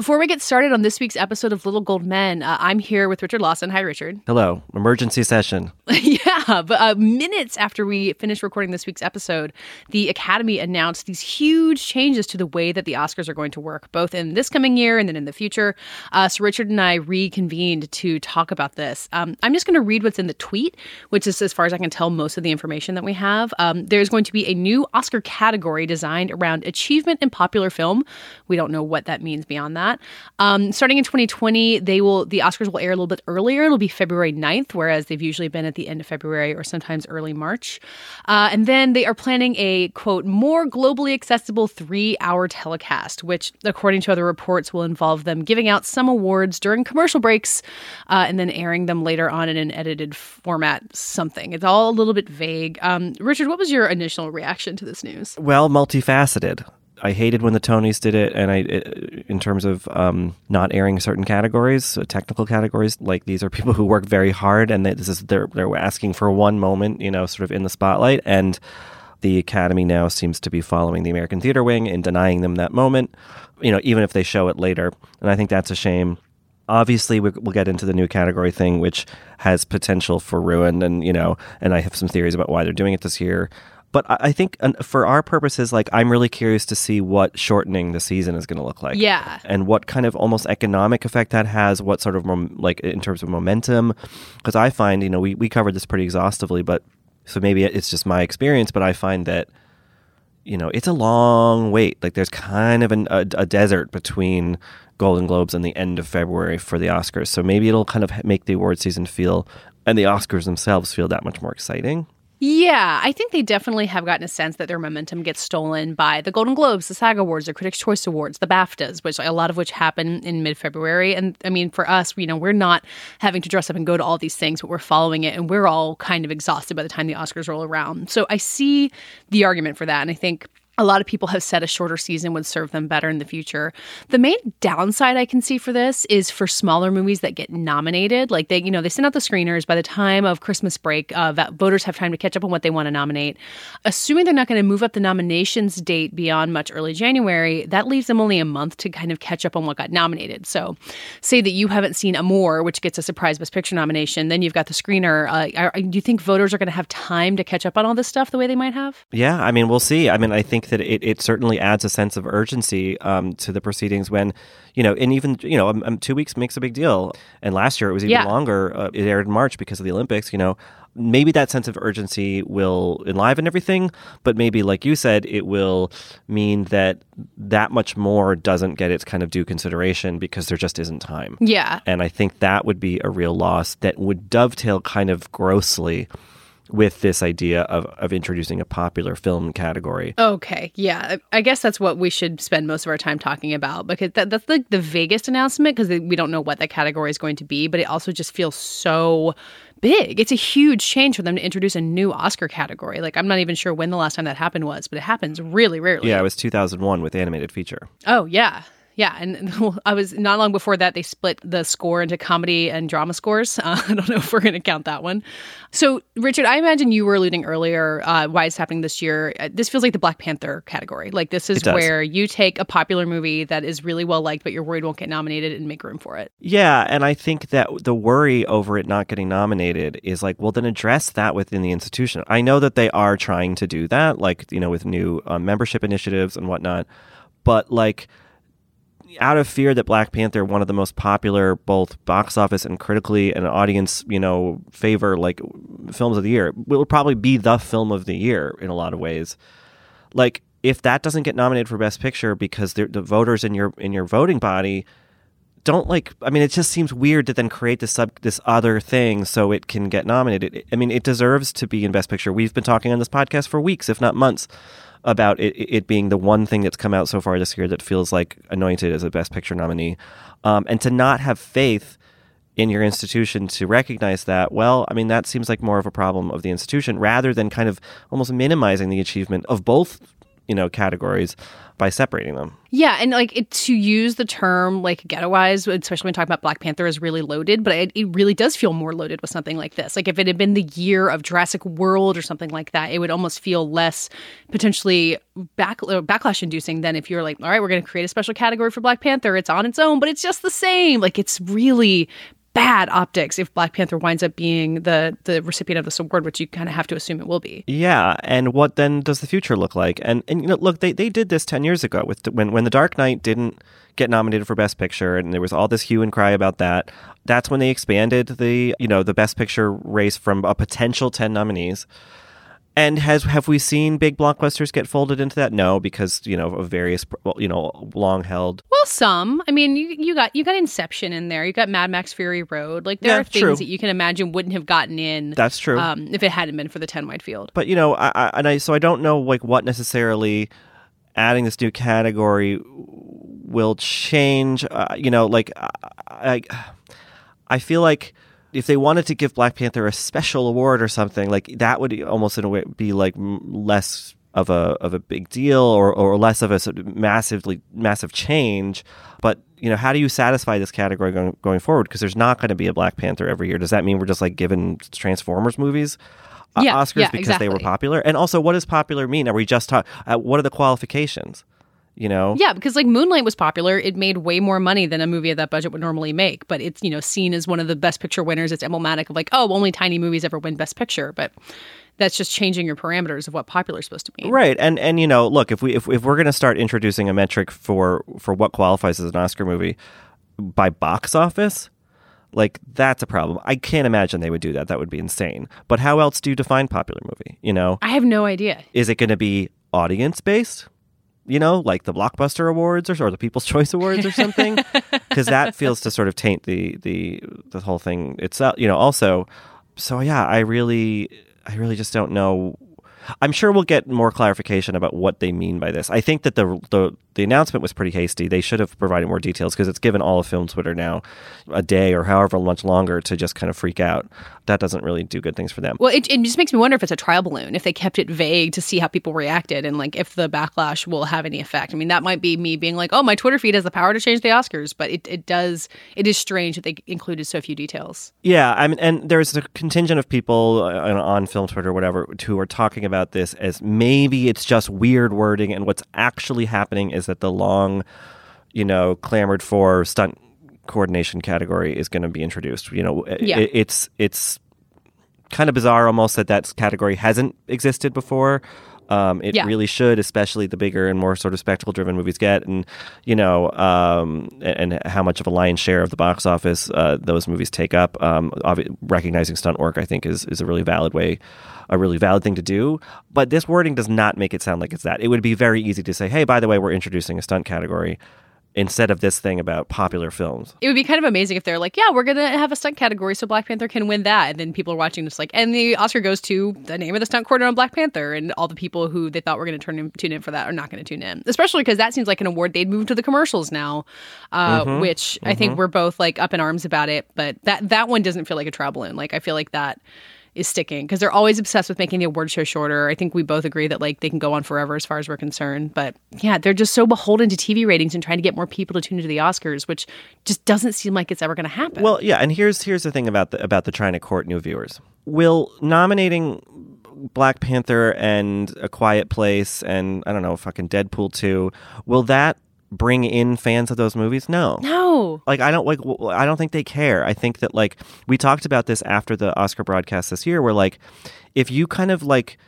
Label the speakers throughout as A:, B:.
A: Before we get started on this week's episode of Little Gold Men, uh, I'm here with Richard Lawson. Hi, Richard.
B: Hello. Emergency session.
A: yeah, but uh, minutes after we finished recording this week's episode, the Academy announced these huge changes to the way that the Oscars are going to work, both in this coming year and then in the future. Uh, so Richard and I reconvened to talk about this. Um, I'm just going to read what's in the tweet, which is, as far as I can tell, most of the information that we have. Um, there's going to be a new Oscar category designed around achievement in popular film. We don't know what that means beyond that that. Um, starting in 2020, they will the Oscars will air a little bit earlier. It'll be February 9th, whereas they've usually been at the end of February or sometimes early March. Uh, and then they are planning a quote more globally accessible three-hour telecast, which, according to other reports, will involve them giving out some awards during commercial breaks uh, and then airing them later on in an edited format. Something. It's all a little bit vague. Um, Richard, what was your initial reaction to this news?
B: Well, multifaceted. I hated when the Tonys did it, and I, in terms of um, not airing certain categories, uh, technical categories, like these are people who work very hard, and they, this is they're they're asking for one moment, you know, sort of in the spotlight, and the Academy now seems to be following the American Theater Wing and denying them that moment, you know, even if they show it later, and I think that's a shame. Obviously, we'll get into the new category thing, which has potential for ruin, and you know, and I have some theories about why they're doing it this year. But I think for our purposes, like I'm really curious to see what shortening the season is going to look like.
A: Yeah.
B: And what kind of almost economic effect that has, what sort of, like in terms of momentum. Because I find, you know, we, we covered this pretty exhaustively, but so maybe it's just my experience, but I find that, you know, it's a long wait. Like there's kind of an, a, a desert between Golden Globes and the end of February for the Oscars. So maybe it'll kind of make the award season feel, and the Oscars themselves feel that much more exciting.
A: Yeah, I think they definitely have gotten a sense that their momentum gets stolen by the Golden Globes, the SAG Awards, the Critics' Choice Awards, the BAFTAs, which a lot of which happen in mid-February. And I mean, for us, you know, we're not having to dress up and go to all these things, but we're following it, and we're all kind of exhausted by the time the Oscars roll around. So I see the argument for that, and I think a lot of people have said a shorter season would serve them better in the future. The main downside I can see for this is for smaller movies that get nominated. Like they, you know, they send out the screeners by the time of Christmas break. Uh, voters have time to catch up on what they want to nominate. Assuming they're not going to move up the nominations date beyond much early January, that leaves them only a month to kind of catch up on what got nominated. So, say that you haven't seen Amour, which gets a surprise Best Picture nomination, then you've got the screener. Uh, are, do you think voters are going to have time to catch up on all this stuff the way they might have?
B: Yeah, I mean, we'll see. I mean, I think that it, it certainly adds a sense of urgency um, to the proceedings when, you know, and even, you know, um, um, two weeks makes a big deal. And last year it was even yeah. longer. Uh, it aired in March because of the Olympics, you know. Maybe that sense of urgency will enliven everything, but maybe, like you said, it will mean that that much more doesn't get its kind of due consideration because there just isn't time.
A: Yeah.
B: And I think that would be a real loss that would dovetail kind of grossly with this idea of, of introducing a popular film category.
A: Okay, yeah, I guess that's what we should spend most of our time talking about because that, that's like the vaguest announcement because we don't know what that category is going to be, but it also just feels so big. It's a huge change for them to introduce a new Oscar category. Like I'm not even sure when the last time that happened was, but it happens really rarely.
B: Yeah, it was 2001 with animated feature.
A: Oh yeah, yeah, and I was not long before that they split the score into comedy and drama scores. Uh, I don't know if we're going to count that one. So, Richard, I imagine you were alluding earlier uh, why it's happening this year. Uh, this feels like the Black Panther category. Like this is where you take a popular movie that is really well liked, but you're worried won't get nominated and make room for it.
B: Yeah, and I think that the worry over it not getting nominated is like, well, then address that within the institution. I know that they are trying to do that, like you know, with new uh, membership initiatives and whatnot, but like out of fear that Black Panther, one of the most popular both box office and critically and audience, you know, favor like films of the year, will probably be the film of the year in a lot of ways. Like if that doesn't get nominated for Best Picture because the voters in your in your voting body don't like I mean it just seems weird to then create this sub this other thing so it can get nominated. I mean it deserves to be in best picture. We've been talking on this podcast for weeks if not months about it, it being the one thing that's come out so far this year that feels like anointed as a Best Picture nominee, um, and to not have faith in your institution to recognize that, well, I mean, that seems like more of a problem of the institution rather than kind of almost minimizing the achievement of both you know, categories by separating them.
A: Yeah, and like it, to use the term like ghettoized, especially when talking about Black Panther, is really loaded. But it, it really does feel more loaded with something like this. Like if it had been the year of Jurassic World or something like that, it would almost feel less potentially back uh, backlash inducing than if you're like, all right, we're going to create a special category for Black Panther. It's on its own, but it's just the same. Like it's really bad optics if Black Panther winds up being the the recipient of this award, which you kind of have to assume it will be.
B: Yeah, and what then does the future look like? And and you know, look, they, they did this ten years ago with when when The Dark Knight didn't get nominated for Best Picture, and there was all this hue and cry about that. That's when they expanded the you know the Best Picture race from a potential ten nominees and has have we seen big blockbusters get folded into that? No, because you know of various you know long held.
A: Well, some. I mean, you, you got you got Inception in there. You got Mad Max Fury Road. Like there
B: Yeah,
A: are things
B: true.
A: that you can imagine wouldn't have gotten in.
B: That's true.
A: Um, if it hadn't been for the ten wide field.
B: but you know, I, I and I so I don't know like what necessarily adding this new category will change. Uh, you know, like I, I I feel like if they wanted to give Black Panther a special award or something, like that would almost in a way be like less of a of a big deal or or less of a sort of massively massive change. But you know, how do you satisfy this category going going forward? Because there's not going to be a Black Panther every year. Does that mean we're just like giving Transformers movies? uh,
A: Yeah,
B: Oscars
A: yeah,
B: because they were popular, and also, what does popular mean? Are we just talk? Uh, what are the qualifications? You know,
A: Yeah, because like Moonlight was popular. It made way more money than a movie of that budget would normally make. But it's, you know, seen as one of the best picture winners. It's emblematic of like, oh, only tiny movies ever win best picture. But that's just changing your parameters of what popular is supposed to mean.
B: Right, and and you know, look, if we if, if we're going to start introducing a metric for for what qualifies as an Oscar movie by box office, like that's a problem. I can't imagine they would do that. That would be insane. But how else do you define popular movie? You know,
A: I have no idea.
B: is it going to be audience based? You know, like the Blockbuster Awards or, or the People's Choice Awards or something, because that feels to sort of taint the the the whole thing itself. You know, also, so yeah, I really, I really just don't know. I'm sure we'll get more clarification about what they mean by this. I think that the the, the announcement was pretty hasty. They should have provided more details because it's given all of film Twitter now a day or however much longer to just kind of freak out. That doesn't really do good things for them.
A: Well, it, it just makes me wonder if it's a trial balloon, if they kept it vague to see how people reacted and like if the backlash will have any effect. I mean, that might be me being like, oh, my Twitter feed has the power to change the Oscars, but it, it does, it is strange that they included so few details.
B: Yeah, I mean, and there's a contingent of people uh, on film Twitter, or whatever, who are talking about this as maybe it's just weird wording, and what's actually happening is that the long, you know, clamored for stunt coordination category is going to be introduced. You know,
A: Yeah.
B: it, it's it's kind of bizarre almost that that category hasn't existed before. Um, it
A: Yeah.
B: really should, especially the bigger and more sort of spectacle-driven movies get, and you know, um, and, and how much of a lion's share of the box office uh, those movies take up. Um, obvi- recognizing stunt work, I think, is is a really valid way, a really valid thing to do. But this wording does not make it sound like it's that. It would be very easy to say, "Hey, by the way, we're introducing a stunt category." Instead of this thing about popular films,
A: It would be kind of amazing if they're like, yeah, we're going to have a stunt category so Black Panther can win that. And then people are watching just like, and the Oscar goes to the name of the stunt coordinator on Black Panther. And all the people who they thought were going to turn in, tune in for that are not going to tune in. Especially because that seems like an award they'd moved to the commercials now, uh,
B: Mm-hmm.
A: which I think we're both like up in arms about it. But that, that one doesn't feel like a trial balloon. Like, I feel like that is sticking because they're always obsessed with making the award show shorter. I think we both agree that like they can go on forever as far as we're concerned. But yeah, they're just so beholden to TV ratings and trying to get more people to tune into the Oscars, which just doesn't seem like it's ever going to happen.
B: Well, yeah, and here's here's the thing about the about the trying to court new viewers. Will nominating Black Panther and A Quiet Place and I don't know, fucking Deadpool 2, will that bring in fans of those movies? No.
A: no.
B: Like I don't like w- I don't think they care. I think that like we talked about this after the Oscar broadcast this year where like if you kind of like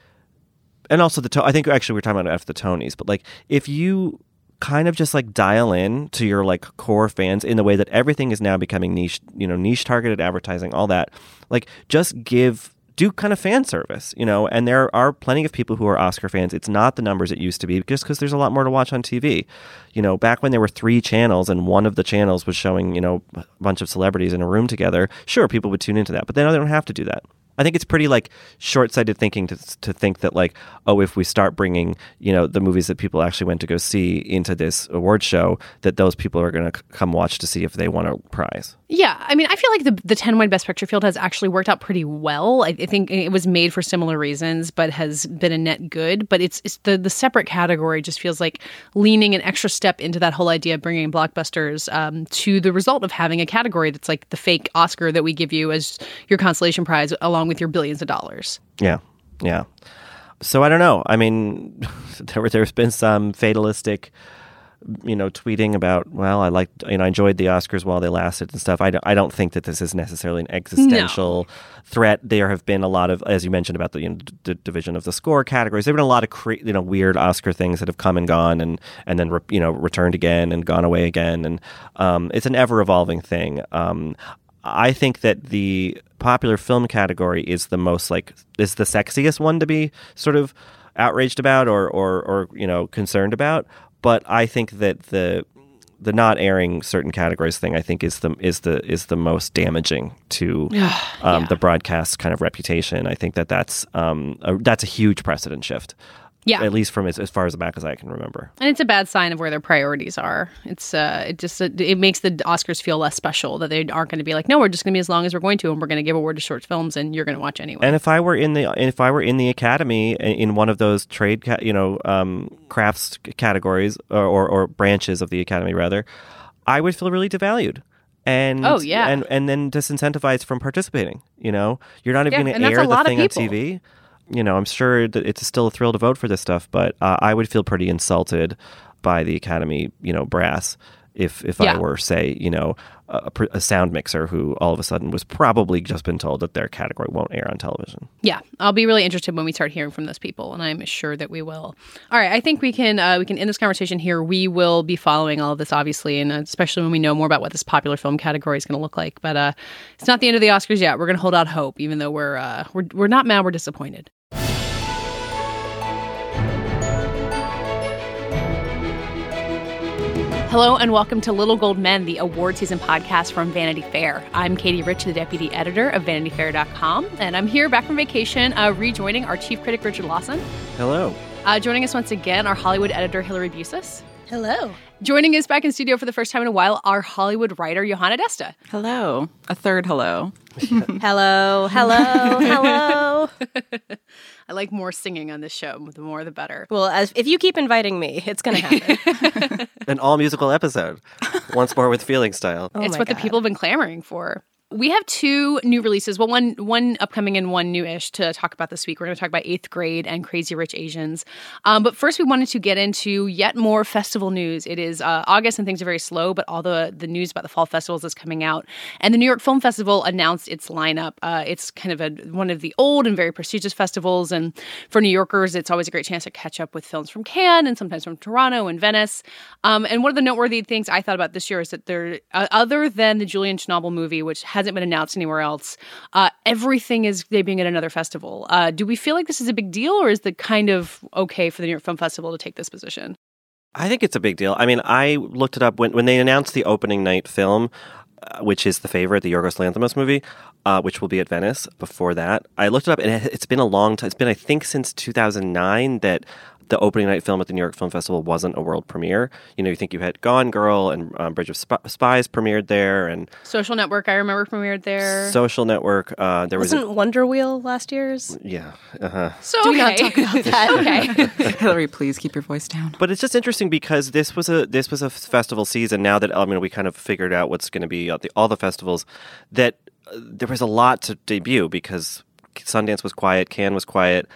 B: and also the to- I think actually we are talking about after the Tonys, but like if you kind of just like dial in to your like core fans in the way that everything is now becoming niche, you know, niche targeted advertising, all that. Like just give do kind of fan service, you know, and there are plenty of people who are Oscar fans. It's not the numbers it used to be just because there's a lot more to watch on TV. You know, back when there were three channels and one of the channels was showing, you know, a bunch of celebrities in a room together, sure, people would tune into that, but then they don't have to do that. I think it's pretty like short-sighted thinking to to think that like oh if we start bringing you know the movies that people actually went to go see into this award show that those people are going to come watch to see if they want a prize.
A: Yeah, I mean, I feel like the the ten wide Best Picture field has actually worked out pretty well. I, I, think it was made for similar reasons, but has been a net good. But it's it's the the separate category just feels like leaning an extra step into that whole idea of bringing blockbusters um, to the result of having a category that's like the fake Oscar that we give you as your consolation prize, along with your billions of dollars.
B: Yeah, yeah. So I don't know. I mean, there there's been some fatalistic you know, tweeting about, well, I liked, you know, I enjoyed the Oscars while they lasted and stuff. I don't, I don't think that this is necessarily an existential no. threat. There have been a lot of, as you mentioned about the, you know, d- division of the score categories. There have been a lot of, cre- you know, weird Oscar things that have come and gone and, and then, re- you know, returned again and gone away again. And um, it's an ever evolving thing. Um, I think that the popular film category is the most like, is the sexiest one to be sort of outraged about or, or, or you know, concerned about but I think that the the not airing certain categories thing I think is the is the is the most damaging to um, yeah. the broadcast kind of reputation. I think that that's um, a, that's a huge precedent shift.
A: Yeah,
B: at least from as, as far as back as I can remember.
A: And it's a bad sign of where their priorities are. It's uh, it just it makes the Oscars feel less special that they aren't going to be like, no, we're just going to be as long as we're going to, and we're going to give a award to short films, and you're going to watch anyway.
B: And if I were in the if I were in the Academy in one of those trade, ca- you know, um, crafts categories or, or, or branches of the Academy rather, I would feel really devalued and
A: oh yeah
B: and and then disincentivized from participating you know you're not even yeah, going to air the thing on tv you know, I'm sure that it's still a thrill to vote for this stuff, but uh, I would feel pretty insulted by the Academy, you know, brass if if yeah. I were, say, you know, a, a, sound mixer who all of a sudden was probably just been told that their category won't air on television.
A: Yeah, I'll be really interested when we start hearing from those people, and I'm sure that we will. All right, I think we can uh, we can end this conversation here. We will be following all of this, obviously, and especially when we know more about what this popular film category is going to look like. But uh, it's not the end of the Oscars yet. We're going to hold out hope, even though we're uh, we're we're not mad. We're disappointed. Hello and welcome to Little Gold Men, the award season podcast from Vanity Fair. I'm Katie Rich, the deputy editor of VanityFair.com, and I'm here back from vacation, uh, rejoining our chief critic Richard Lawson.
B: Hello.
A: Uh, joining us once again, our Hollywood editor Hilary Busis.
C: Hello.
A: Joining us back in studio for the first time in a while, our Hollywood writer Yohana Desta.
D: Hello. A third hello.
C: hello. Hello. Hello.
A: I like more singing on this show. The more, the better.
C: Well, as, if you keep inviting me, it's going to happen.
B: An all musical episode. Once more with feeling style.
A: Oh it's what God. the people have been clamoring for we have two new releases. Well, one one upcoming and one newish to talk about this week. We're going to talk about Eighth Grade and Crazy Rich Asians. Um, but first, we wanted to get into yet more festival news. It is uh, August and things are very slow, but all the the news about the fall festivals is coming out. And the New York Film Festival announced its lineup. Uh, it's kind of a one of the old and very prestigious festivals, and for New Yorkers, it's always a great chance to catch up with films from Cannes and sometimes from Toronto and Venice. Um, and one of the noteworthy things I thought about this year is that there, uh, other than the Julian Schnabel movie, which has hasn't been announced anywhere else. Uh, everything is debuting at another festival. Uh, do we feel like this is a big deal, or is the kind of okay for the New York Film Festival to take this position?
B: I think it's a big deal. I mean, I looked it up when when they announced the opening night film, uh, which is the favorite, the Yorgos Lanthimos movie, uh, which will be at Venice. Before that, I looked it up, and it, it's been a long time. It's been, I think, since 2009 that the opening night film at the New York Film Festival wasn't a world premiere. You know, you think you had Gone Girl and um, Bridge of Sp- Spies premiered there, and
A: Social Network I remember premiered there.
B: Social Network. Uh, there
C: wasn't
B: was a,
C: Wonder Wheel last year's.
B: Yeah. Uh-huh.
A: So
C: do
A: okay.
C: not talk about that.
A: okay.
D: Hilary, please keep your voice down.
B: But it's just interesting because this was a this was a festival season. Now that I mean, we kind of figured out what's going to be at the, all the festivals. That uh, there was a lot to debut because Sundance was quiet, Cannes was quiet,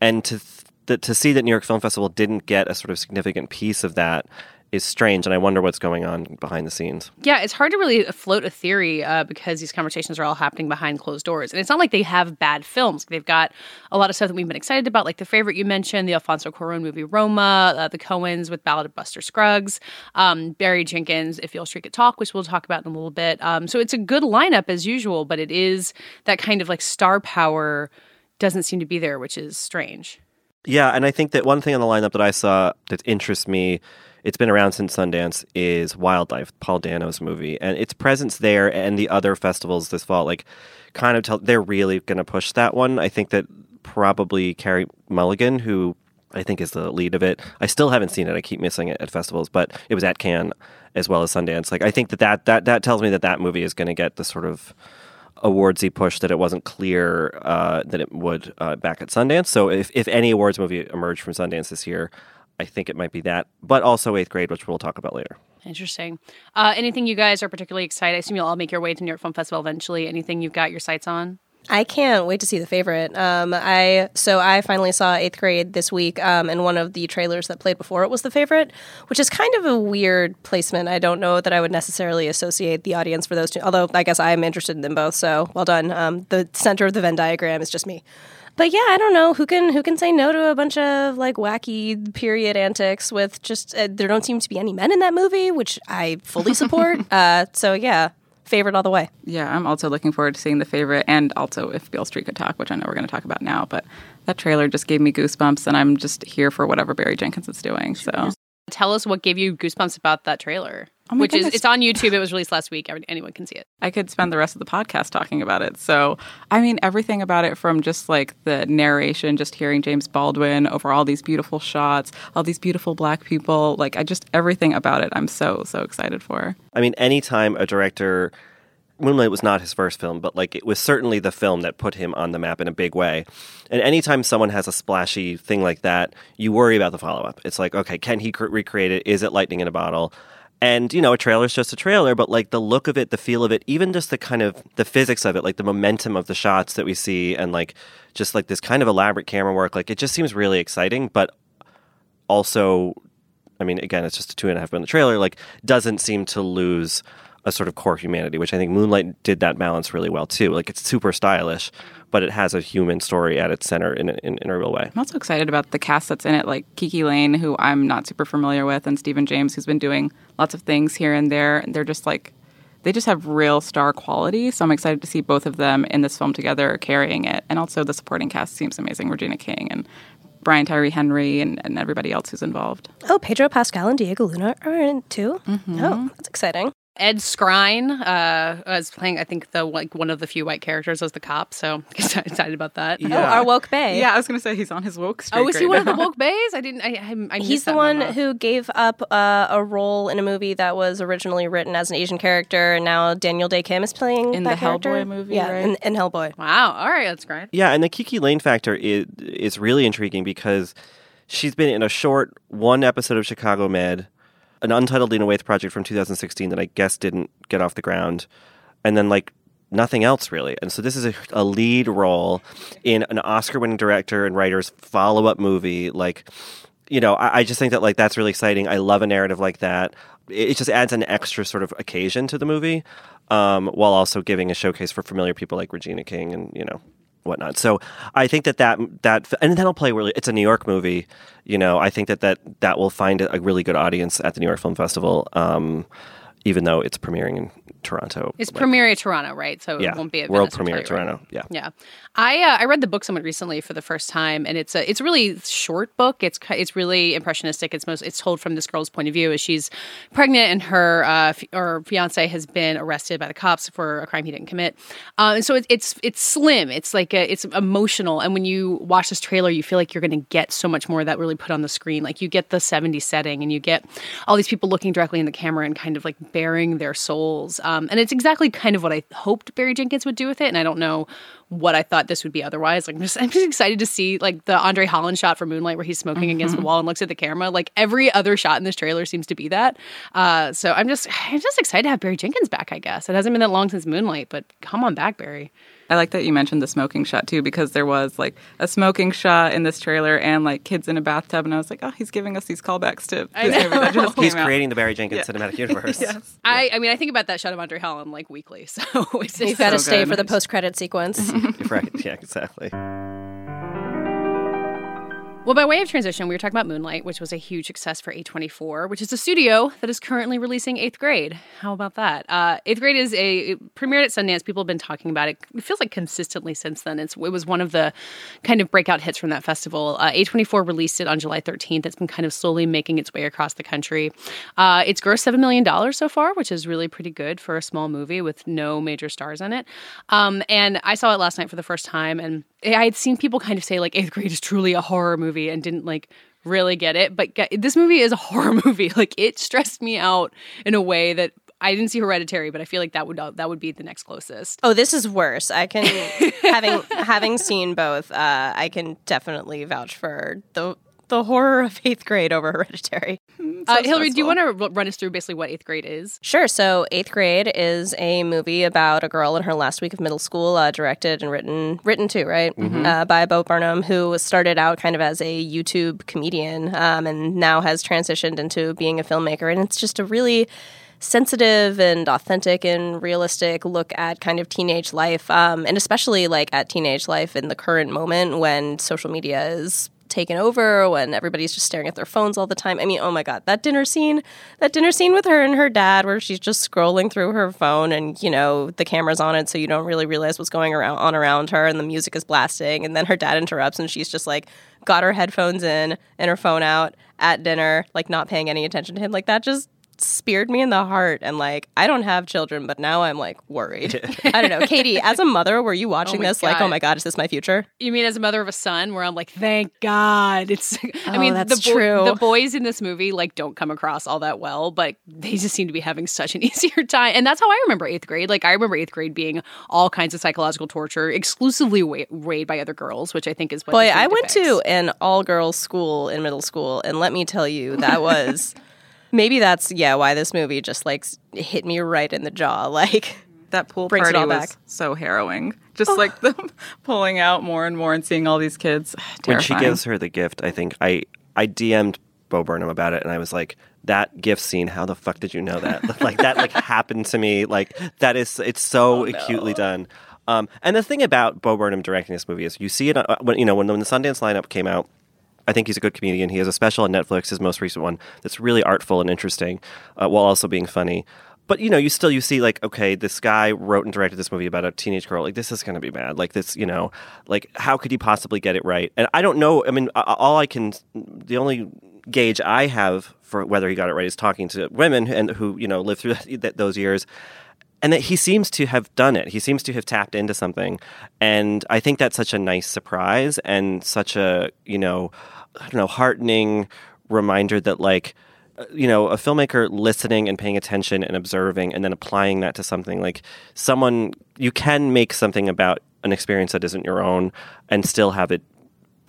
B: and to that to see that New York Film Festival didn't get a sort of significant piece of that is strange, and I wonder what's going on behind the scenes.
A: Yeah, it's hard to really float a theory uh, because these conversations are all happening behind closed doors, and it's not like they have bad films. They've got a lot of stuff that we've been excited about, like the favorite you mentioned, the Alfonso Cuarón movie Roma, uh, the Coens with Ballad of Buster Scruggs, um, Barry Jenkins, If Beale Street Could Talk, which we'll talk about in a little bit. Um, so it's a good lineup as usual, but it is that kind of like star power doesn't seem to be there, which is strange.
B: Yeah, and I think that one thing on the lineup that I saw that interests me it's been around since Sundance, is Wildlife, Paul Dano's movie, and its presence there and the other festivals this fall, like, kind of tell they're really going to push that one. I think that probably Carey Mulligan, who I think is the lead of it. I still haven't seen it. I keep missing it at festivals, but it was at Cannes as well as Sundance. Like I think that that that, that tells me that that movie is going to get the sort of awardsy push that it wasn't clear uh, that it would uh, back at Sundance. So if if any awards movie emerged from Sundance this year, I think it might be that, but also Eighth Grade, which we'll talk about later.
A: Interesting. Uh, anything you guys are particularly excited? I assume you'll all make your way to New York Film Festival eventually. Anything you've got your sights on?
C: I can't wait to see the favorite. Um, I so I finally saw eighth grade this week, um, and one of the trailers that played before it was the favorite, which is kind of a weird placement. I don't know that I would necessarily associate the audience for those two. Although I guess I am interested in them both. So well done. Um, the center of the Venn diagram is just me. But yeah, I don't know who can who can say no to a bunch of like wacky period antics with just uh, there don't seem to be any men in that movie, which I fully support. uh, so yeah, favorite all the way.
D: Yeah, I'm also looking forward to seeing the favorite and also if Beale Street could talk, which I know we're going to talk about now. But that trailer just gave me goosebumps, and I'm just here for whatever Barry Jenkins is doing. So
A: Tell us what gave you goosebumps about that trailer.
D: Oh my
A: which is it's on YouTube. It was released last week. Anyone can see it.
D: I could spend the rest of the podcast talking about it. So, I mean, everything about it from just like the narration, just hearing James Baldwin over all these beautiful shots, all these beautiful black people, like I just everything about it, I'm so, so excited for.
B: I mean, anytime a director, Moonlight was not his first film, but like it was certainly the film that put him on the map in a big way. And anytime someone has a splashy thing like that, you worry about the follow up. It's like, okay, can he cr- recreate it? Is it lightning in a bottle? And you know, a trailer is just a trailer, but like the look of it, the feel of it, even just the kind of the physics of it, like the momentum of the shots that we see, and like just like this kind of elaborate camera work, like it just seems really exciting. But also I mean, again, it's just a two and a half minute trailer, like, doesn't seem to lose a sort of core humanity, which I think Moonlight did that balance really well too. Like, it's super stylish, but it has a human story at its center in, a- in, in a real way.
D: I'm also excited about the cast that's in it, like KiKi Layne, who I'm not super familiar with, and Stephan James, who's been doing lots of things here and there. And they're just like, they just have real star quality. So I'm excited to see both of them in this film together carrying it. And also the supporting cast seems amazing Regina King and Brian Tyree Henry and, and everybody else who's involved.
C: Oh, Pedro Pascal and Diego Luna are in it too. Mm-hmm. Oh, that's exciting.
A: Ed Skrein uh, was playing, I think, the like one of the few white characters as the cop. So excited about that.
C: Oh, our woke bay.
D: Yeah, I was going to say he's on his woke streak.
A: Oh, was he
D: right
A: one of the woke bays? I didn't. I, I, I missed
C: He's the
A: that
C: one
A: memo.
C: who gave up uh, a role in a movie that was originally written as an Asian character, and now Daniel Dae Kim is playing
D: In
C: that
D: the
C: character.
D: Hellboy movie,
C: Yeah,
D: right?
C: in, in Hellboy.
A: Wow. All right, that's great.
B: Yeah, and the KiKi Layne factor is, is really intriguing because she's been in a short one episode of Chicago Med, an untitled Lena Waithe project from 2016 that I guess didn't get off the ground, and then like nothing else really. And so this is a, a lead role in an Oscar-winning director and writer's follow-up movie. Like, you know, I, I just think that like that's really exciting. I love a narrative like that. It, it just adds an extra sort of occasion to the movie, um, while also giving a showcase for familiar people like Regina King and you know whatnot. So I think that that that and that'll play really. It's a New York movie, you know. I think that that that will find a really good audience at the New York Film Festival, um, even though it's premiering in Toronto.
A: It's
B: like,
A: premiere at Toronto, right? So
B: yeah,
A: it won't be at
B: world
A: Venice,
B: premiere at
A: right
B: Toronto. Yeah.
A: Yeah, I uh, I read the book somewhat recently for the first time, and it's a it's a really short book. It's it's really impressionistic. It's most it's told from this girl's point of view as she's pregnant and her uh, f- or fiance has been arrested by the cops for a crime he didn't commit. Um, and so it, it's it's slim. It's like a, it's emotional, and when you watch this trailer, you feel like you're going to get so much more of that really put on the screen. Like you get the '70s setting, and you get all these people looking directly in the camera and kind of like bearing their souls. Um, and it's exactly kind of what I hoped Barry Jenkins would do with it. And I don't know what I thought this would be otherwise. Like I'm just, I'm just excited to see like the Andre Holland shot for Moonlight where he's smoking against the wall and looks at the camera. Like every other shot in this trailer seems to be that. Uh, so I'm just I'm just excited to have Barry Jenkins back. I guess it hasn't been that long since Moonlight, but come on back, Barry.
D: I like that you mentioned the smoking shot too, because there was like a smoking shot in this trailer and like kids in a bathtub, and I was like, oh, he's giving us these callbacks to this movie that just
B: He's
D: came out.
B: creating the Barry Jenkins cinematic universe.
D: Yes.
A: I, I mean, I think about that shot of Andre Holland like weekly. So it's
C: You've got to
D: so
C: stay
D: good.
C: for the post credit sequence.
B: right. Yeah. Exactly.
A: Well, by way of transition, we were talking about Moonlight, which was a huge success for A24, which is a studio that is currently releasing Eighth Grade. How about that? Uh, Eighth Grade is a premiered at Sundance. People have been talking about it. It feels like consistently since then. It's, it was one of the kind of breakout hits from that festival. Uh, A24 released it on July 13th. It's been kind of slowly making its way across the country. Uh, it's grossed $7 million so far, which is really pretty good for a small movie with no major stars in it. Um, and I saw it last night for the first time, and I had seen people kind of say, like, Eighth Grade is truly a horror movie and didn't like really get it. But get, this movie is a horror movie. Like it stressed me out in a way that I didn't see Hereditary, but I feel like that would uh, that would be the next closest.
C: Oh, this is worse. I can having having seen both. Uh, I can definitely vouch for the the horror of eighth grade over Hereditary.
A: So uh, Hilary, do you want to run us through basically what eighth grade is?
C: Sure. So, eighth grade is a movie about a girl in her last week of middle school, uh, directed and written, written too, right? Mm-hmm. Uh, by Bo Burnham, who started out kind of as a YouTube comedian um, and now has transitioned into being a filmmaker. And it's just a really sensitive and authentic and realistic look at kind of teenage life, um, and especially like at teenage life in the current moment when social media is taken over when everybody's just staring at their phones all the time. I mean, oh my god, that dinner scene, that dinner scene with her and her dad where she's just scrolling through her phone and, you know, the camera's on it so you don't really realize what's going around on around her and the music is blasting and then her dad interrupts and she's just like got her headphones in and her phone out at dinner, like not paying any attention to him. Like that just speared me in the heart and like I don't have children, but now I'm like worried. I don't know. Katie, as a mother, were you oh watching oh this God. like, oh my God, is this my future?
A: You mean as a mother of a son where I'm like, thank God. It's I
C: oh,
A: mean
C: that's
A: the,
C: bo- true.
A: the boys in this movie like don't come across all that well, but they just seem to be having such an easier time. And that's how I remember eighth grade. Like I remember eighth grade being all kinds of psychological torture, exclusively weighed by other girls, which I think is what
C: Boy, I went to an all girls school in middle school, and let me tell you, that was maybe that's yeah why this movie just like hit me right in the jaw. Like
D: that pool party was back. so harrowing. Just oh. like them pulling out more and more and seeing all these kids.
B: When she gives her the gift, I think I I DM'd Bo Burnham about it, and I was like, "That gift scene. How the fuck did you know that? like that like happened to me. Like that is it's so oh, acutely no. done." Um, and the thing about Bo Burnham directing this movie is you see it uh, when you know when, when the Sundance lineup came out I think he's a good comedian. He has a special on Netflix, his most recent one, that's really artful and interesting, uh, while also being funny. But you know, you still you see like, okay, this guy wrote and directed this movie about a teenage girl. Like, this is going to be bad. Like this, you know, like how could he possibly get it right? And I don't know. I mean, all I can, the only gauge I have for whether he got it right is talking to women and who you know lived through that, those years and that he seems to have done it. He seems to have tapped into something, and I think that's such a nice surprise and such a you know, I don't know, heartening reminder that like uh, you know a filmmaker listening and paying attention and observing and then applying that to something like someone you can make something about an experience that isn't your own and still have it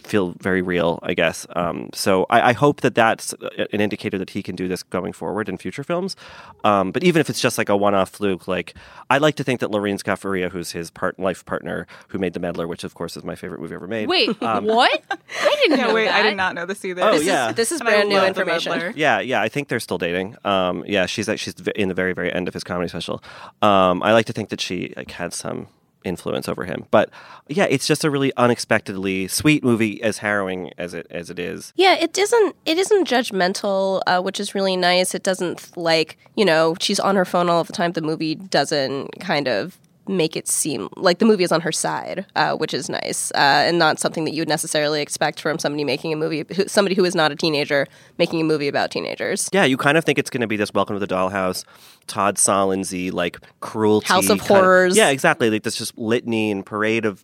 B: feel very real, I guess. Um, so I, I, hope that that's an indicator that he can do this going forward in future films. Um, but even if it's just like a one-off fluke, like I like to think that Lorene Scafaria, who's his part life partner, who made The Meddler, which of course is my favorite movie ever made.
A: Wait, um, what? I didn't know.
D: wait,
A: that.
D: I did not know this either.
B: Oh
C: this
B: yeah,
C: is, this is brand new information.
B: Yeah, yeah. I think they're still dating. Um, yeah, she's she's in the very very end of his comedy special. Um, I like to think that she like had some influence over him. But yeah, it's just a really unexpectedly sweet movie, as harrowing as it as it is.
C: Yeah, it isn't it isn't judgmental, uh, which is really nice. It doesn't like you know she's on her phone all the time. The movie doesn't kind of make it seem like the movie is on her side, uh, which is nice, uh, and not something that you would necessarily expect from somebody making a movie, who, somebody who is not a teenager making a movie about teenagers.
B: Yeah, you kind of think it's going to be this Welcome to the Dollhouse, Todd Solondsy like cruelty,
C: House of Horrors.
B: Of, yeah, exactly. Like this just litany and parade of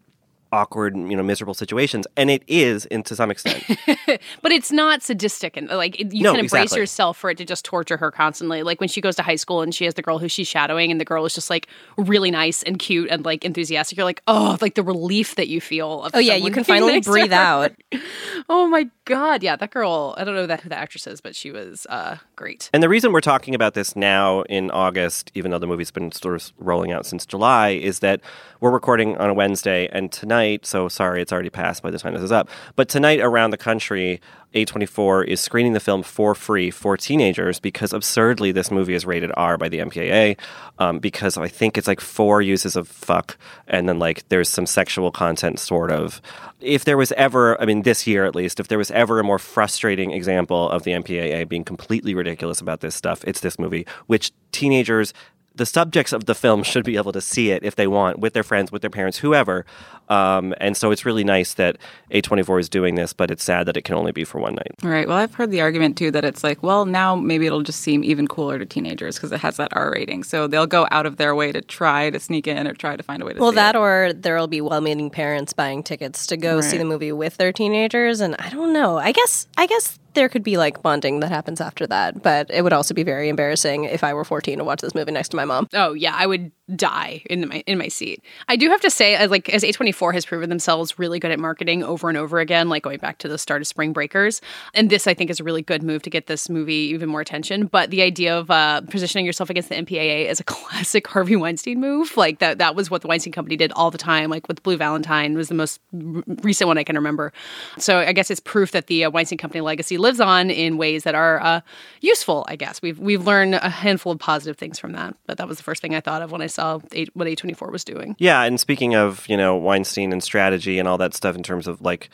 B: awkward, you know, miserable situations, and it is, in to some extent.
A: but it's not sadistic, and like you
B: no,
A: can embrace
B: exactly.
A: yourself for it to just torture her constantly. Like when she goes to high school and she has the girl who she's shadowing, and the girl is just like really nice and cute and like enthusiastic. You're like, oh, like the relief that you feel.
C: oh yeah, you can finally breathe out.
A: oh my god, yeah, that girl. I don't know that who the actress is, but she was uh, great.
B: And the reason we're talking about this now in August, even though the movie's been sort of rolling out since July, is that we're recording on a Wednesday, and tonight. So sorry, it's already passed by the time this is up. But tonight around the country, A24 is screening the film for free for teenagers because absurdly this movie is rated R by the MPAA um, because I think it's like four uses of fuck and then like there's some sexual content sort of. If there was ever, I mean, this year at least, if there was ever a more frustrating example of the MPAA being completely ridiculous about this stuff, it's this movie, which teenagers the subjects of the film should be able to see it if they want with their friends, with their parents, whoever. Um, and so it's really nice that A24 is doing this, but it's sad that it can only be for one night.
D: Right. Well, I've heard the argument too that it's like, well, now maybe it'll just seem even cooler to teenagers because it has that R rating. So they'll go out of their way to try to sneak in or try to find a way to
C: Well,
D: see
C: that
D: it.
C: or there'll be well-meaning parents buying tickets to go see the movie with their teenagers, and I don't know. I guess I guess there could be like bonding that happens after that, but it would also be very embarrassing if I were 14 to watch this movie next to my mom.
A: Oh yeah, I would die in my in my seat. I do have to say, like as A24 has proven themselves really good at marketing over and over again, like going back to the start of Spring Breakers, and this I think is a really good move to get this movie even more attention. But the idea of uh, positioning yourself against the MPAA is a classic Harvey Weinstein move. Like that that was what the Weinstein Company did all the time. Like with Blue Valentine was the most r- recent one I can remember. So I guess it's proof that the uh, Weinstein Company legacy lives on in ways that are uh, useful. I guess we've we've learned a handful of positive things from that. But that was the first thing I thought of when I saw a- what A24 was doing.
B: Yeah, and speaking of, you know, Weinstein and strategy and all that stuff in terms of like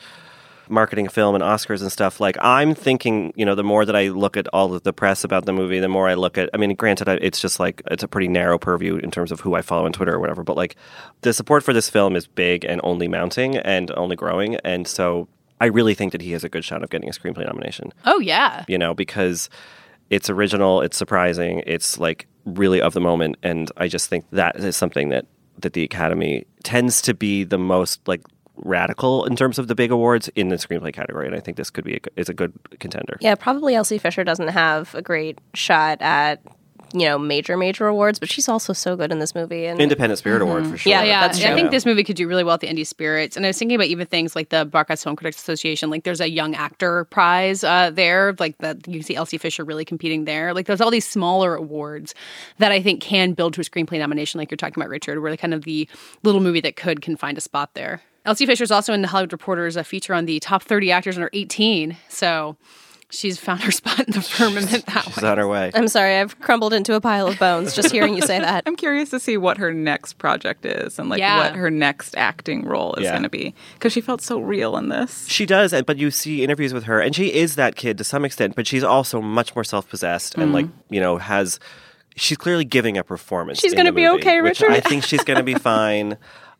B: marketing film and Oscars and stuff, like I'm thinking, you know, the more that I look at all of the press about the movie, the more I look at, I mean, granted, it's just like, it's a pretty narrow purview in terms of who I follow on Twitter or whatever, but like the support for this film is big and only mounting and only growing. And so I really think that he has a good shot of getting a screenplay nomination
A: Oh yeah.
B: you know, because it's original, it's surprising, it's like really of the moment, and I just think that is something that that the Academy tends to be the most like radical in terms of the big awards in the screenplay category, and I think this could be a, is a good contender.
C: Yeah, probably Elsie Fisher doesn't have a great shot at you know major major awards, but she's also so good in this movie. And
B: Independent Spirit Award for sure.
C: Yeah,
A: yeah,
C: that's
A: I think this movie could do really well at the Indie Spirits. And I was thinking about even things like the Broadcast Film Critics Association. Like, there's a Young Actor Prize uh, there. Like that, you can see Elsie Fisher really competing there. Like, there's all these smaller awards that I think can build to a screenplay nomination, like you're talking about, Richard, where the kind of the little movie that could can find a spot there. Elsie Fisher's also in the Hollywood Reporter's uh, feature on the top 30 actors under 18. So she's found her spot in the firmament that
B: She's
A: way.
B: on her way.
C: I'm sorry, I've crumbled into a pile of bones just hearing you say that.
D: I'm curious to see what her next project is and like
A: Yeah.
D: what her next acting role is
B: Yeah.
D: going to be because she felt so real in this.
B: She does, but you see interviews with her, and she is that kid to some extent, but she's also much more self possessed and like mm-hmm. you know has. She's clearly giving a performance.
C: She's gonna be
B: movie,
C: okay, Richard.
B: I think she's going to be fine.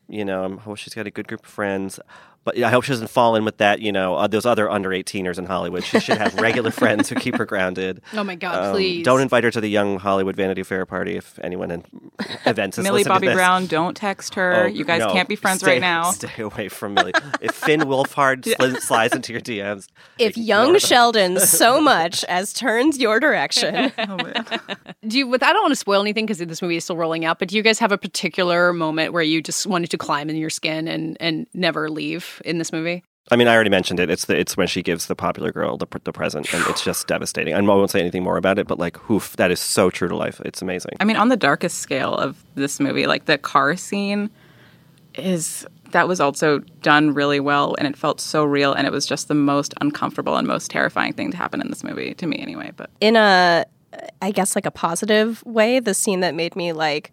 B: You know, I hope she's got a good group of friends. But I hope she doesn't fall in with that, you know, uh, those other under 18ers in Hollywood. She should have regular friends who keep her grounded.
A: Oh my God,
B: Um,
A: please.
B: Don't invite her to the Young Hollywood Vanity Fair party if anyone in events is
D: Millie
B: listening to
D: Bobby
B: this.
D: Brown, don't text her.
B: Oh,
D: you guys
B: no.
D: can't be friends
B: Stay-
D: right now.
B: Stay away from Millie. if Finn Wolfhard sli- slides into your DMs,
C: If young
B: them.
C: Sheldon so much as turns your direction,
A: Do you? With I don't want to spoil anything because this movie is still rolling out. But do you guys have a particular moment where you just wanted to climb in your skin and and never leave in this movie?
B: I mean, I already mentioned it. It's the it's when she gives the popular girl the, the present, and it's just devastating. I won't say anything more about it, but like, oof, that is so true to life. It's amazing.
D: I mean, on the darkest scale of this movie, like the car scene is that was also done really well and it felt so real and it was just the most uncomfortable and most terrifying thing to happen in this movie to me anyway but
C: in a, I guess like a positive way, the scene that made me like,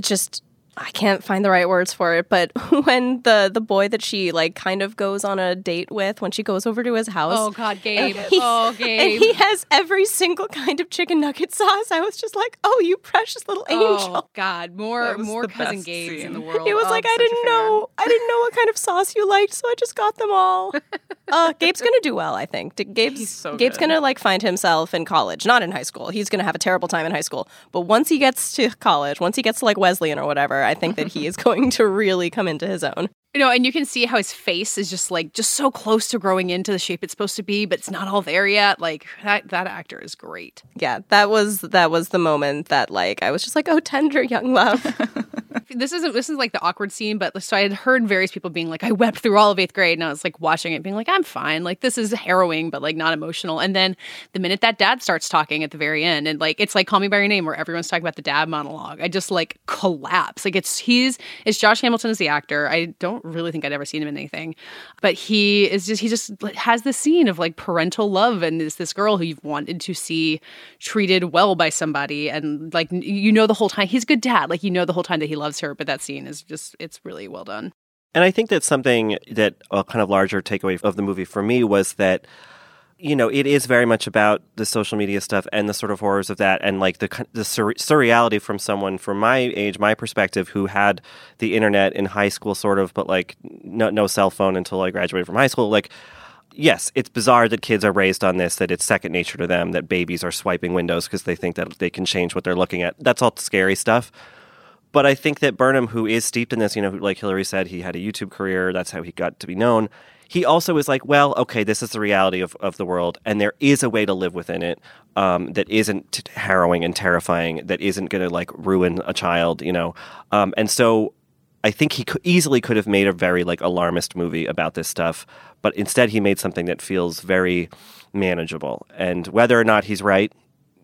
C: just I can't find the right words for it, but when the the boy that she like kind of goes on a date with when she goes over to his house.
A: Oh God, Gabe!
C: and he-
A: oh,
C: And he has every single kind of chicken nugget sauce. I was just like, "Oh, you precious little angel."
A: Oh God, more more cousin
D: best
A: Gabe's
D: scene.
A: in the world.
C: It was
A: Oh,
C: like
A: I'm
C: I
A: such a
C: didn't know I didn't know what kind of sauce you liked, so I just got them all. uh, Gabe's gonna do well, I think. Gabe's
D: He's so
C: Gabe's
D: good.
C: gonna like find himself in college, not in high school. He's gonna have a terrible time in high school, but once he gets to college, once he gets to like Wesleyan or whatever, I think that he is going to really come into his own.
A: You know, and you can see how his face is just like just so close to growing into the shape it's supposed to be, but it's not all there yet. Like that that actor is great.
C: Yeah, that was that was the moment that like I was just like, oh, tender young love.
A: this isn't this is like the awkward scene, but so I had heard various people being like, I wept through all of eighth grade, and I was like watching it, being like, I'm fine. Like this is harrowing, but like not emotional. And then the minute that dad starts talking at the very end, and like it's like Call Me by Your Name, where everyone's talking about the dad monologue, I just like collapse. Like it's he's it's Josh Hamilton as the actor. I don't really think I'd ever seen him in anything, but he is just he just has this scene of like parental love and is this girl who you've wanted to see treated well by somebody, and like you know the whole time he's a good dad. Like you know the whole time that he loves her, but that scene is just it's really well done.
B: And I think that's something that a kind of larger takeaway of the movie for me was that you know, it is very much about the social media stuff and the sort of horrors of that, and like the the sur- surreality from someone from my age, my perspective, who had the internet in high school, sort of, but like no no cell phone until I graduated from high school. Like, yes, it's bizarre that kids are raised on this, that it's second nature to them, that babies are swiping windows because they think that they can change what they're looking at. That's all scary stuff. But I think that Burnham, who is steeped in this, you know, like Hilary said, he had a YouTube career. That's how he got to be known he also is like, well, okay, this is the reality of, of the world, and there is a way to live within it um, that isn't harrowing and terrifying, that isn't going to like ruin a child, you know. Um, and so I think he easily could have made a very like alarmist movie about this stuff, but instead he made something that feels very manageable. And whether or not he's right,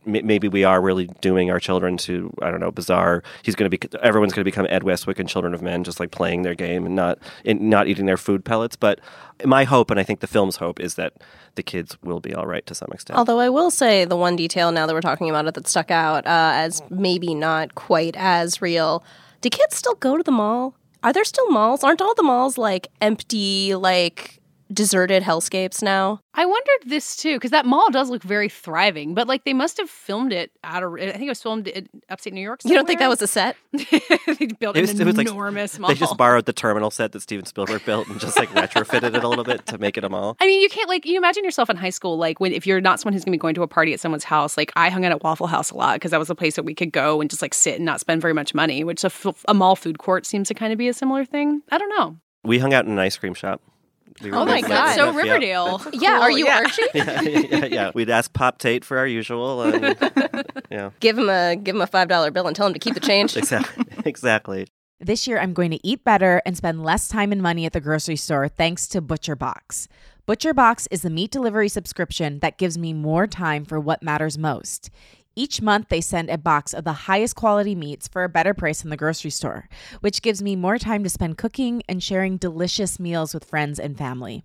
B: maybe we are really doing our children to I don't know bizarre. He's going to be everyone's going to become Ed Westwick and Children of Men, just like playing their game and not and not eating their food pellets. But my hope, and I think the film's hope, is that the kids will be all right to some extent.
C: Although I will say the one detail now that we're talking about it that stuck out uh, as maybe not quite as real. Do kids still go to the mall? Are there still malls? Aren't all the malls like empty, like deserted hellscapes now.
A: I wondered this too because that mall does look very thriving, but like they must have filmed it out of. I think it was filmed in upstate New York.
C: Somewhere. You don't think that was a set?
A: they built it was, an it was enormous
B: like,
A: mall.
B: They just borrowed the terminal set that Steven Spielberg built and just like retrofitted it a little bit to make it a mall.
A: I mean, you can't like you imagine yourself in high school, like when if you're not someone who's going to be going to a party at someone's house. Like I hung out at Waffle House a lot because that was a place that we could go and just like sit and not spend very much money. Which a, f- a mall food court seems to kind of be a similar thing. I don't know.
B: We hung out in an ice cream shop.
A: We oh my god! So Riverdale.
C: Yeah, yeah are you
B: yeah.
C: Archie?
B: yeah, yeah, yeah, We'd ask Pop Tate for our usual. Um, and,
C: yeah. Give him a give him a five dollar bill and tell him to keep the change.
B: exactly. Exactly.
E: This year, I'm going to eat better and spend less time and money at the grocery store thanks to Butcher Box. Butcher Box is the meat delivery subscription that gives me more time for what matters most. Each month, they send a box of the highest quality meats for a better price in the grocery store, which gives me more time to spend cooking and sharing delicious meals with friends and family.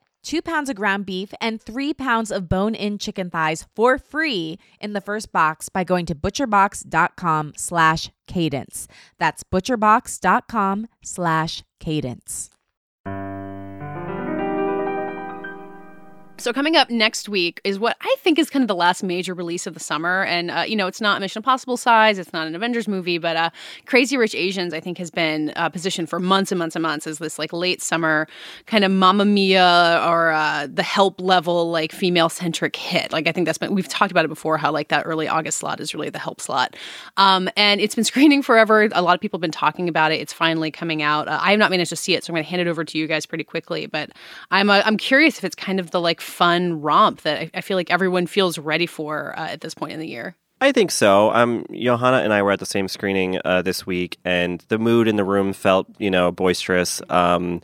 E: two pounds of ground beef, and three pounds of bone in chicken thighs for free in the first box by going to butcherbox.com slash cadence. That's butcherbox.com slash cadence.
A: So coming up next week is what I think is kind of the last major release of the summer, and uh, you know it's not Mission Impossible size, it's not an Avengers movie, but uh, Crazy Rich Asians I think has been uh, positioned for months and months and months as this like late summer kind of Mamma Mia or uh, the Help level like female centric hit. Like I think that's been we've talked about it before how like that early August slot is really the Help slot, um, and it's been screening forever. A lot of people have been talking about it. It's finally coming out. Uh, I have not managed to see it, so I'm going to hand it over to you guys pretty quickly. But I'm uh, I'm curious if it's kind of the like fun romp that I, I feel like everyone feels ready for uh, at this point in the year.
B: I think so. Um, Yohana and I were at the same screening uh, this week, and the mood in the room felt, you know, boisterous. Um,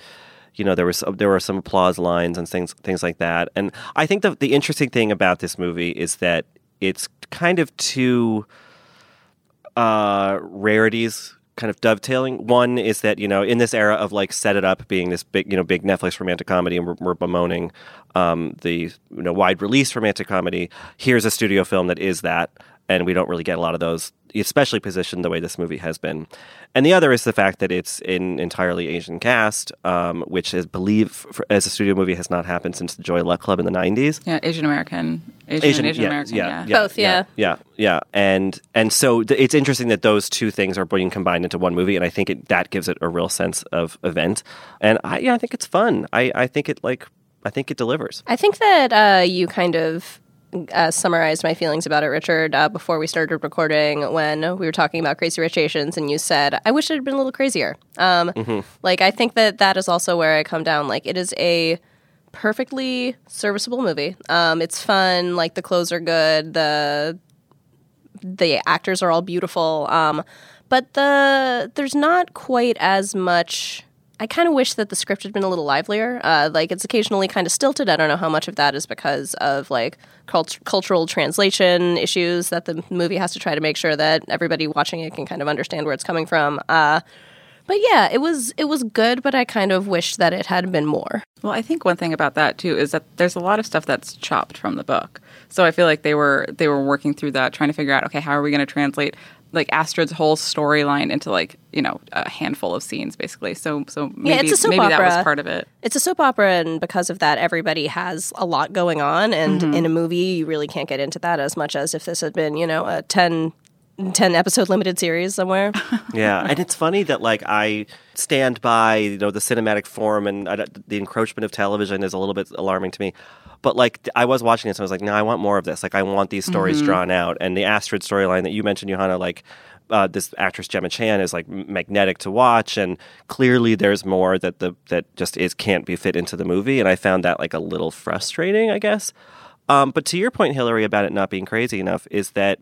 B: you know, there was there were some applause lines and things things like that. And I think the the interesting thing about this movie is that it's kind of two uh, rarities kind of dovetailing. One is that you know in this era of like set it up being this big you know big Netflix romantic comedy, and we're, we're bemoaning um, the you know wide release romantic comedy. Here's a studio film that is that. And we don't really get a lot of those, especially positioned the way this movie has been. And the other is the fact that it's an entirely Asian cast, um, which is believe for, as a studio movie has not happened since the Joy Luck Club in the '90s.
D: Yeah, Asian American, Asian, Asian, American. Yeah,
B: yeah,
C: Both, yeah.
B: yeah, yeah, and and so th- it's interesting that those two things are being combined into one movie, and I think it, that gives it a real sense of event. And I, yeah, I think it's fun. I, I think it like, I think it delivers.
C: I think that uh, you kind of uh, summarized my feelings about it, Richard, uh, before we started recording when we were talking about Crazy Rich Asians, and you said, I wish it had been a little crazier. Um, Like, I think that that is also where I come down. Like, it is a perfectly serviceable movie. Um, it's fun. Like, the clothes are good. The the actors are all beautiful. Um, but the there's not quite as much. I kind of wish that the script had been a little livelier. Uh, like it's occasionally kind of stilted. I don't know how much of that is because of like cult- cultural translation issues that the movie has to try to make sure that everybody watching it can kind of understand where it's coming from. Uh, but yeah, it was it was good, but I kind of wish that it had been more.
D: Well, I think one thing about that too is that there's a lot of stuff that's chopped from the book. So I feel like they were they were working through that, trying to figure out, okay, how are we going to translate like Astrid's whole storyline into like you know a handful of scenes, basically. So so maybe
C: it's a soap
D: maybe that was
C: opera.
D: part of it.
C: It's a soap opera, and because of that, everybody has a lot going on. And mm-hmm. in a movie, you really can't get into that as much as if this had been, you know, a 10, 10 episode limited series somewhere.
B: Yeah, and it's funny that like I stand by you know the cinematic form and I, the encroachment of television is a little bit alarming to me. But like I was watching this, and I was like, no, I want more of this. Like I want these stories drawn out. And the Astrid storyline that you mentioned, Yohana, like. Uh, this actress Gemma Chan is like magnetic to watch, and clearly there's more that the that just is can't be fit into the movie, and I found that like a little frustrating, I guess. Um, but to your point, Hilary, about it not being crazy enough, is that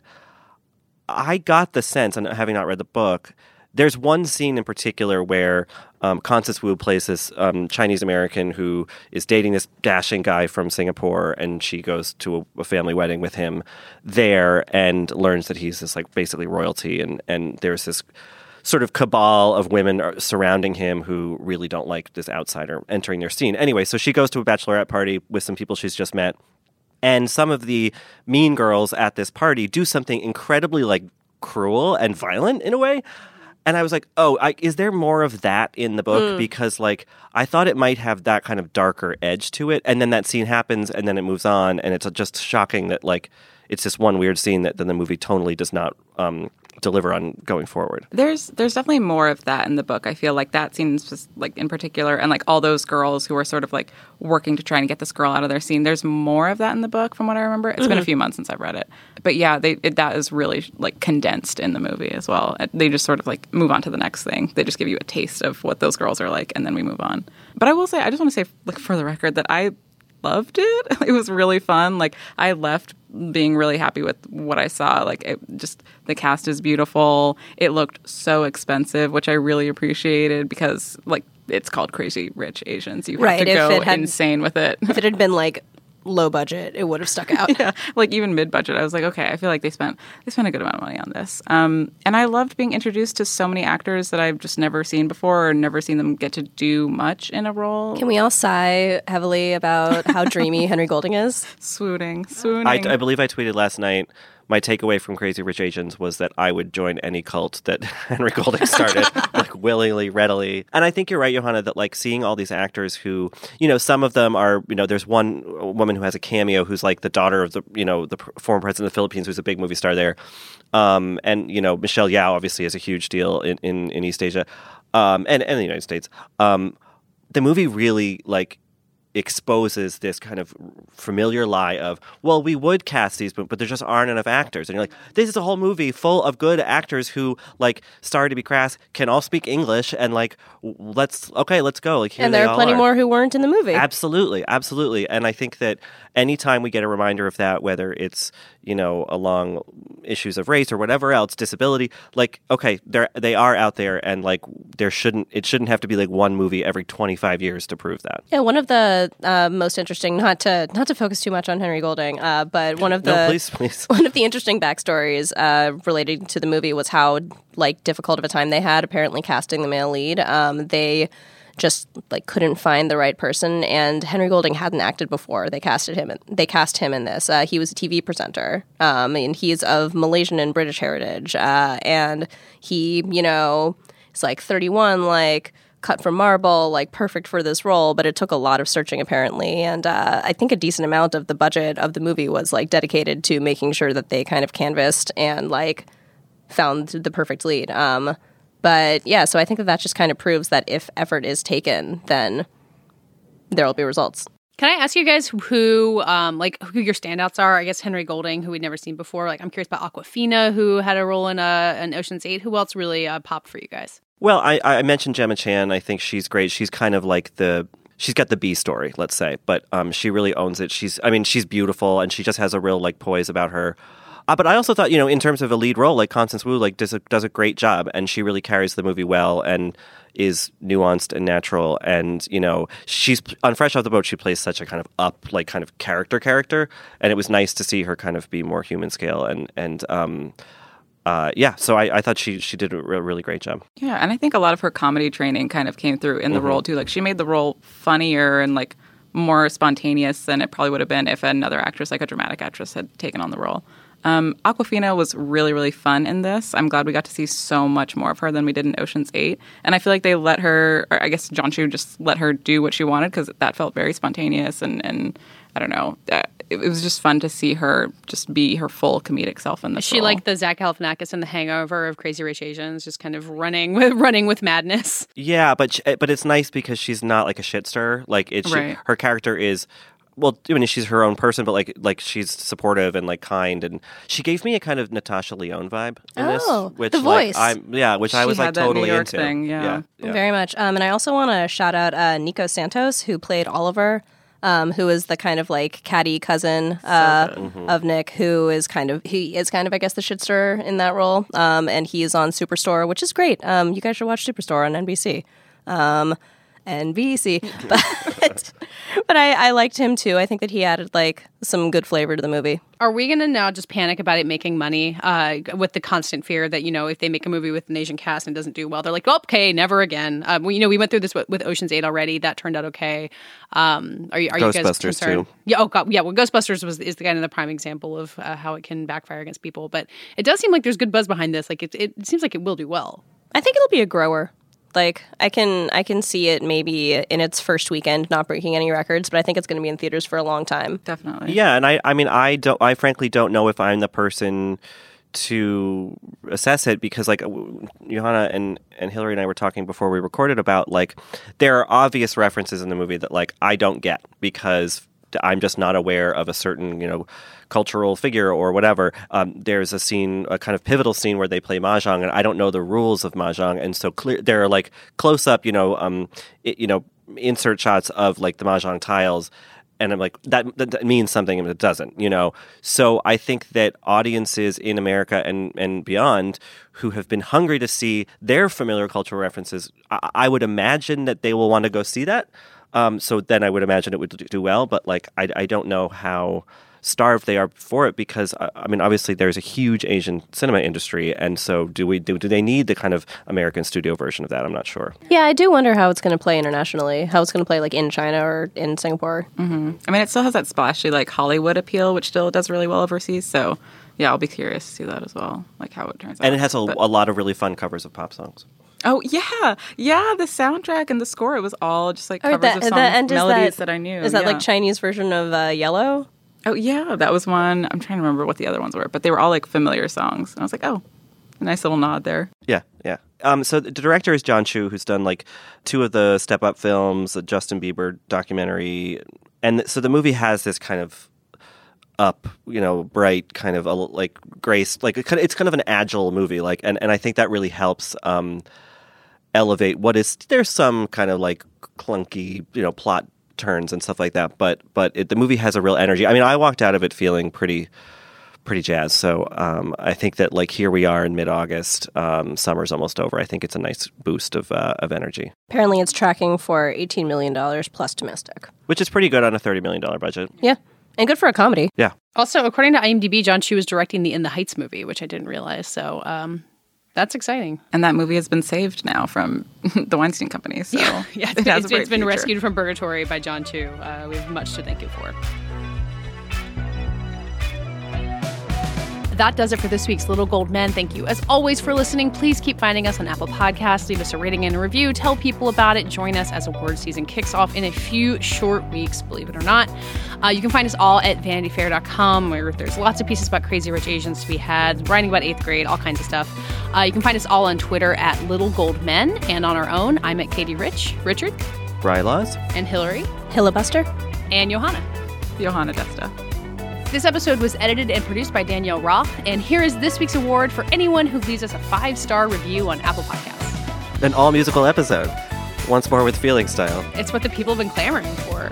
B: I got the sense, and having not read the book, there's one scene in particular where um, Constance Wu plays this um, Chinese American who is dating this dashing guy from Singapore, and she goes to a, a family wedding with him there and learns that he's this like basically royalty, and and there's this sort of cabal of women surrounding him who really don't like this outsider entering their scene. Anyway, so she goes to a bachelorette party with some people she's just met and some of the mean girls at this party do something incredibly like cruel and violent in a way and i was like oh I, is there more of that in the book? Because like i thought it might have that kind of darker edge to it. And then that scene happens and then it moves on and it's just shocking that like it's just one weird scene that then the movie tonally does not um, deliver on going forward
D: There's there's definitely more of that in the book. I feel like that scene just like in particular, and like all those girls who are sort of like working to try and get this girl out of their scene. There's more of that in the book from what I remember. It's been a mm-hmm. few months since I've read it, but yeah, they it, that is really like condensed in the movie as well. They just sort of like move on to the next thing. They just give you a taste of what those girls are like, and then we move on. But I will say, I just want to say, like for the record, that I loved it. It was really fun. Like I left being really happy with what I saw. Like it just the cast is beautiful. It looked so expensive, which I really appreciated because like it's called Crazy Rich Asians. You have
C: Right,
D: to go
C: had-
D: insane with it.
C: if it had been like low budget, it would have stuck out.
D: yeah, like even mid budget, I was like, okay, I feel like they spent they spent a good amount of money on this. Um, and I loved being introduced to so many actors that I've just never seen before or never seen them get to do much in a role.
C: Can we all sigh heavily about how dreamy Henry Golding is?
D: swooning, swooning.
B: I, I believe I tweeted last night. My takeaway from Crazy Rich Asians was that I would join any cult that Henry Golding started, like willingly, readily. And I think you're right, Yohana, that like seeing all these actors who, you know, some of them are, you know, there's one woman who has a cameo who's like the daughter of the, you know, the former president of the Philippines, who's a big movie star there. Um, and you know, Michelle Yeoh obviously is a huge deal in in, in East Asia, um, and and the United States. Um, the movie really like exposes this kind of familiar lie of, well, we would cast these, but, but there just aren't enough actors. And you're like, this is a whole movie full of good actors who, like, sorry to be crass, can all speak English and like, let's okay, let's go. Like, here
C: and there are plenty
B: are.
C: more who weren't in the movie.
B: Absolutely, absolutely. And I think that anytime we get a reminder of that, whether it's you know along issues of race or whatever else, disability, like okay, they they are out there, and like there shouldn't it shouldn't have to be like one movie every twenty five years to prove that.
C: Yeah, one of the uh, most interesting, not to not to focus too much on Henry Golding, uh, but one of the
B: no, please, please.
C: one of the interesting backstories uh, relating to the movie was how like difficult of a time they had apparently casting the male lead. Um, they just like couldn't find the right person. And Henry Golding hadn't acted before. They casted him. They cast him in this. Uh, he was a TV presenter, um, and he's of Malaysian and British heritage. Uh, and he, you know, is like 31, like cut from marble, like perfect for this role. But it took a lot of searching apparently, and uh, I think a decent amount of the budget of the movie was like dedicated to making sure that they kind of canvassed and like found the perfect lead. Um, but yeah, so I think that that just kind of proves that if effort is taken, then there will be results.
A: Can I ask you guys who, um, like, who your standouts are? I guess Henry Golding, who we'd never seen before. Like, I'm curious about Awkwafina, who had a role in uh, an Ocean's Eight. Who else really uh, popped for you guys?
B: Well, I, I mentioned Gemma Chan. I think she's great. She's kind of like the she's got the B story, let's say, but um, she really owns it. She's, I mean, she's beautiful and she just has a real like poise about her. Uh, but I also thought, you know, in terms of a lead role, like Constance Wu, like does a, does a great job, and she really carries the movie well and is nuanced and natural. And you know, she's on Fresh Off the Boat. She plays such a kind of up, like kind of character character, and it was nice to see her kind of be more human scale and and um, uh, yeah. So I, I thought she she did a re- really great job.
D: Yeah, and I think a lot of her comedy training kind of came through in the role too. Like she made the role funnier and like more spontaneous than it probably would have been if another actress, like a dramatic actress, had taken on the role. Um, Awkwafina was really, really fun in this. I'm glad we got to see so much more of her than we did in Ocean's Eight. And I feel like they let her, or I guess John Chu just let her do what she wanted because that felt very spontaneous and, and I don't know. Uh, it, it was just fun to see her just be her full comedic self in this.
A: Is she
D: role.
A: like the Zach Galifianakis in The Hangover of Crazy Rich Asians, just kind of running with running with madness?
B: Yeah, but sh- but it's nice because she's not like a shitster. Like it's
D: Right.
B: her character is. Well, I mean, she's her own person, but like, like she's supportive and like kind, and she gave me a kind of Natasha Lyonne vibe in this,
C: Oh,
B: which
C: the
B: like
C: voice.
B: I'm, yeah, which I
D: She
B: was like
D: had that New
B: totally
D: York
B: into.
D: thing, yeah.
B: yeah, yeah.
C: Very much. Um, and I also want to shout out uh, Nico Santos, who played Oliver, um, who is the kind of like catty cousin uh,
B: Mm-hmm.
C: of Nick, who is kind of he is kind of I guess the shitster in that role. Um, and he is on Superstore, which is great. Um, you guys should watch Superstore on NBC. Um, NBC, but but I, I liked him too. I think that he added like some good flavor to the movie.
A: Are we going to now just panic about it making money uh, with the constant fear that, you know, if they make a movie with an Asian cast and it doesn't do well, they're like, well, okay, never again. Um, we, you know, we went through this with, with Ocean's 8 already. That turned out okay. Um, are you, are you guys
B: Ghostbusters,
A: concerned?
B: too.
A: Yeah. Oh, God. Yeah. Well, Ghostbusters was is the kind of the prime example of uh, how it can backfire against people. But it does seem like there's good buzz behind this. Like, it, it seems like it will do well.
C: I think it'll be a grower. Like I can I can see it maybe in its first weekend not breaking any records, but I think it's going to be in theaters for a long time.
D: definitely.
B: Yeah, and I, I mean, I don't, I frankly don't know if I'm the person to assess it because, like, Yohana and and Hilary and I were talking before we recorded about like there are obvious references in the movie that like I don't get because I'm just not aware of a certain you know cultural figure or whatever. Um, there's a scene, a kind of pivotal scene where they play mahjong, and I don't know the rules of mahjong, and so clear there are like close up, you know, um, it, you know, insert shots of like the mahjong tiles. And I'm like, that, that, that means something, and it doesn't, you know. So I think that audiences in America and and beyond who have been hungry to see their familiar cultural references, I, I would imagine that they will want to go see that. Um, so then I would imagine it would do- well, but like I, I don't know how starved they are for it because uh, I mean obviously there's a huge Asian cinema industry, and so do we do, do they need the kind of American studio version of that? I'm not sure.
C: Yeah, I do wonder how it's going to play internationally. How it's going to play like in China or in Singapore.
D: I mean, it still has that splashy like Hollywood appeal, which still does really well overseas. So, yeah, I'll be curious to see that as well, like how it turns out.
B: And it has a,
D: But-
B: a lot of really fun covers of pop songs.
D: oh yeah, yeah, the soundtrack and the score. It was all just like
C: Oh,
D: covers
C: that-
D: of songs,
C: end
D: melodies
C: that-
D: that, I knew.
C: Is that
D: yeah.
C: like Chinese version of uh, Yellow?
D: Oh yeah, that was one. I'm trying to remember what the other ones were, but they were all like familiar songs. And I was like, oh, a nice little nod there.
B: Yeah, yeah. Um, so the director is John Chu, who's done like two of the Step Up films, the Justin Bieber documentary, and so the movie has this kind of up, you know, bright kind of a, like grace, like it kind of, it's kind of an agile movie, like, and, and I think that really helps um, elevate what is there's some kind of like clunky, you know, plot turns and stuff like that, but but it, the movie has a real energy. I mean, I walked out of it feeling pretty pretty jazz. So um, I think that like here we are in mid August, um, summer's almost over. I think it's a nice boost of uh, of energy,
C: Apparently, it's tracking for $18 million plus domestic.
B: which is pretty good on a thirty million dollar budget.
C: Yeah. And good for a comedy.
B: Yeah.
A: Also, according to IMDb, John Chu was directing the In the Heights movie, which I didn't realize. So, um, That's exciting.
D: And that movie has been saved now from the Weinstein Company. So
A: yeah, it's,
D: it has
A: it's, it's been
D: future.
A: rescued from purgatory by John Chu. Uh, we have much to thank you for. That does it for this week's Little Gold Men. Thank you, as always, for listening. Please keep finding us on Apple Podcasts. Leave us a rating and a review. Tell people about it. Join us as award season kicks off in a few short weeks, believe it or not. Uh, you can find us all at vanityfair.com, where there's lots of pieces about crazy rich Asians to be had, writing about eighth grade, all kinds of stuff. Uh, you can find us all on Twitter at Little Gold Men, and on our own, I'm at Katie Rich, Richard,
B: Rilaws?
A: and Hilary,
C: Hillabuster.
A: and Yohana.
D: Yohana Desta.
A: This episode was edited and produced by Danielle Roth, and here is this week's award for anyone who leaves us a five star review on Apple Podcasts.
B: An all musical episode. Once more with feeling style.
A: It's what the people have been clamoring for.